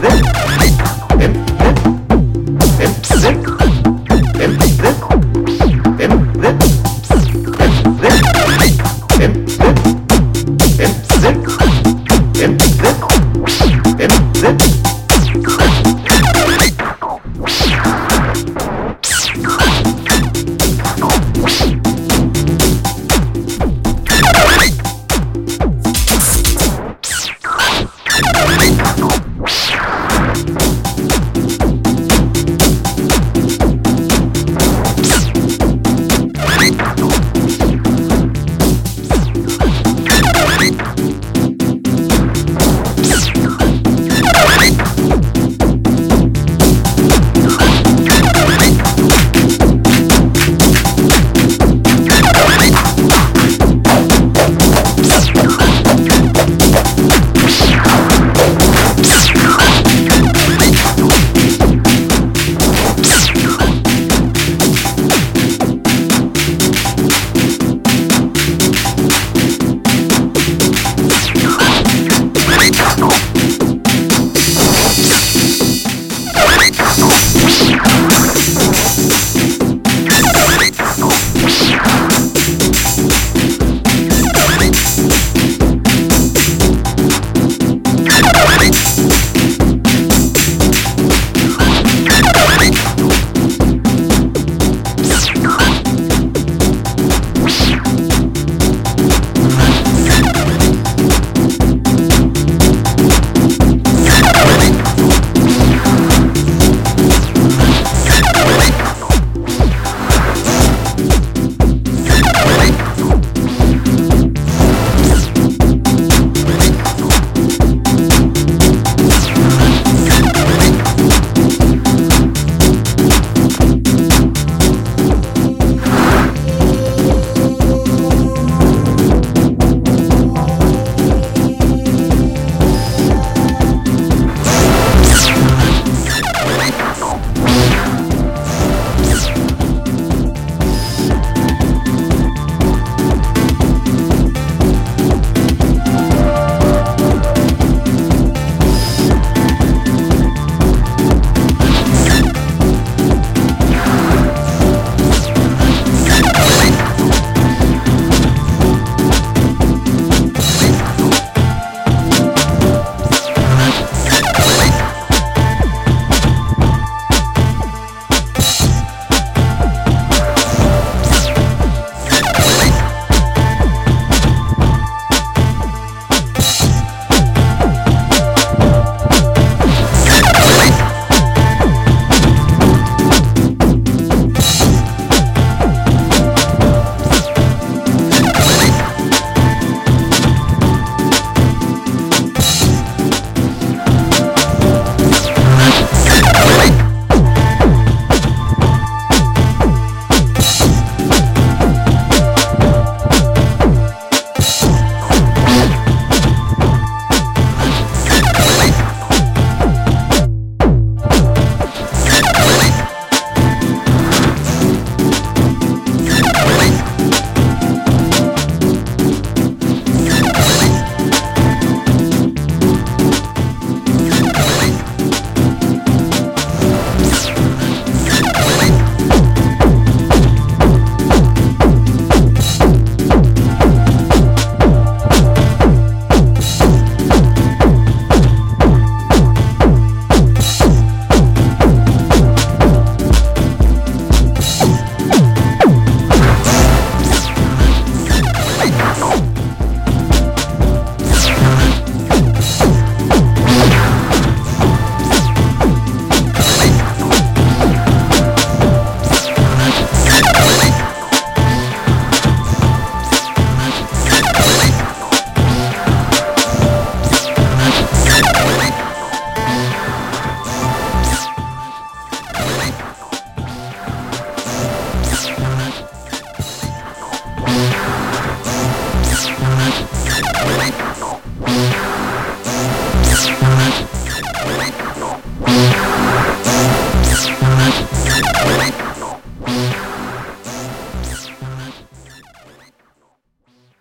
Then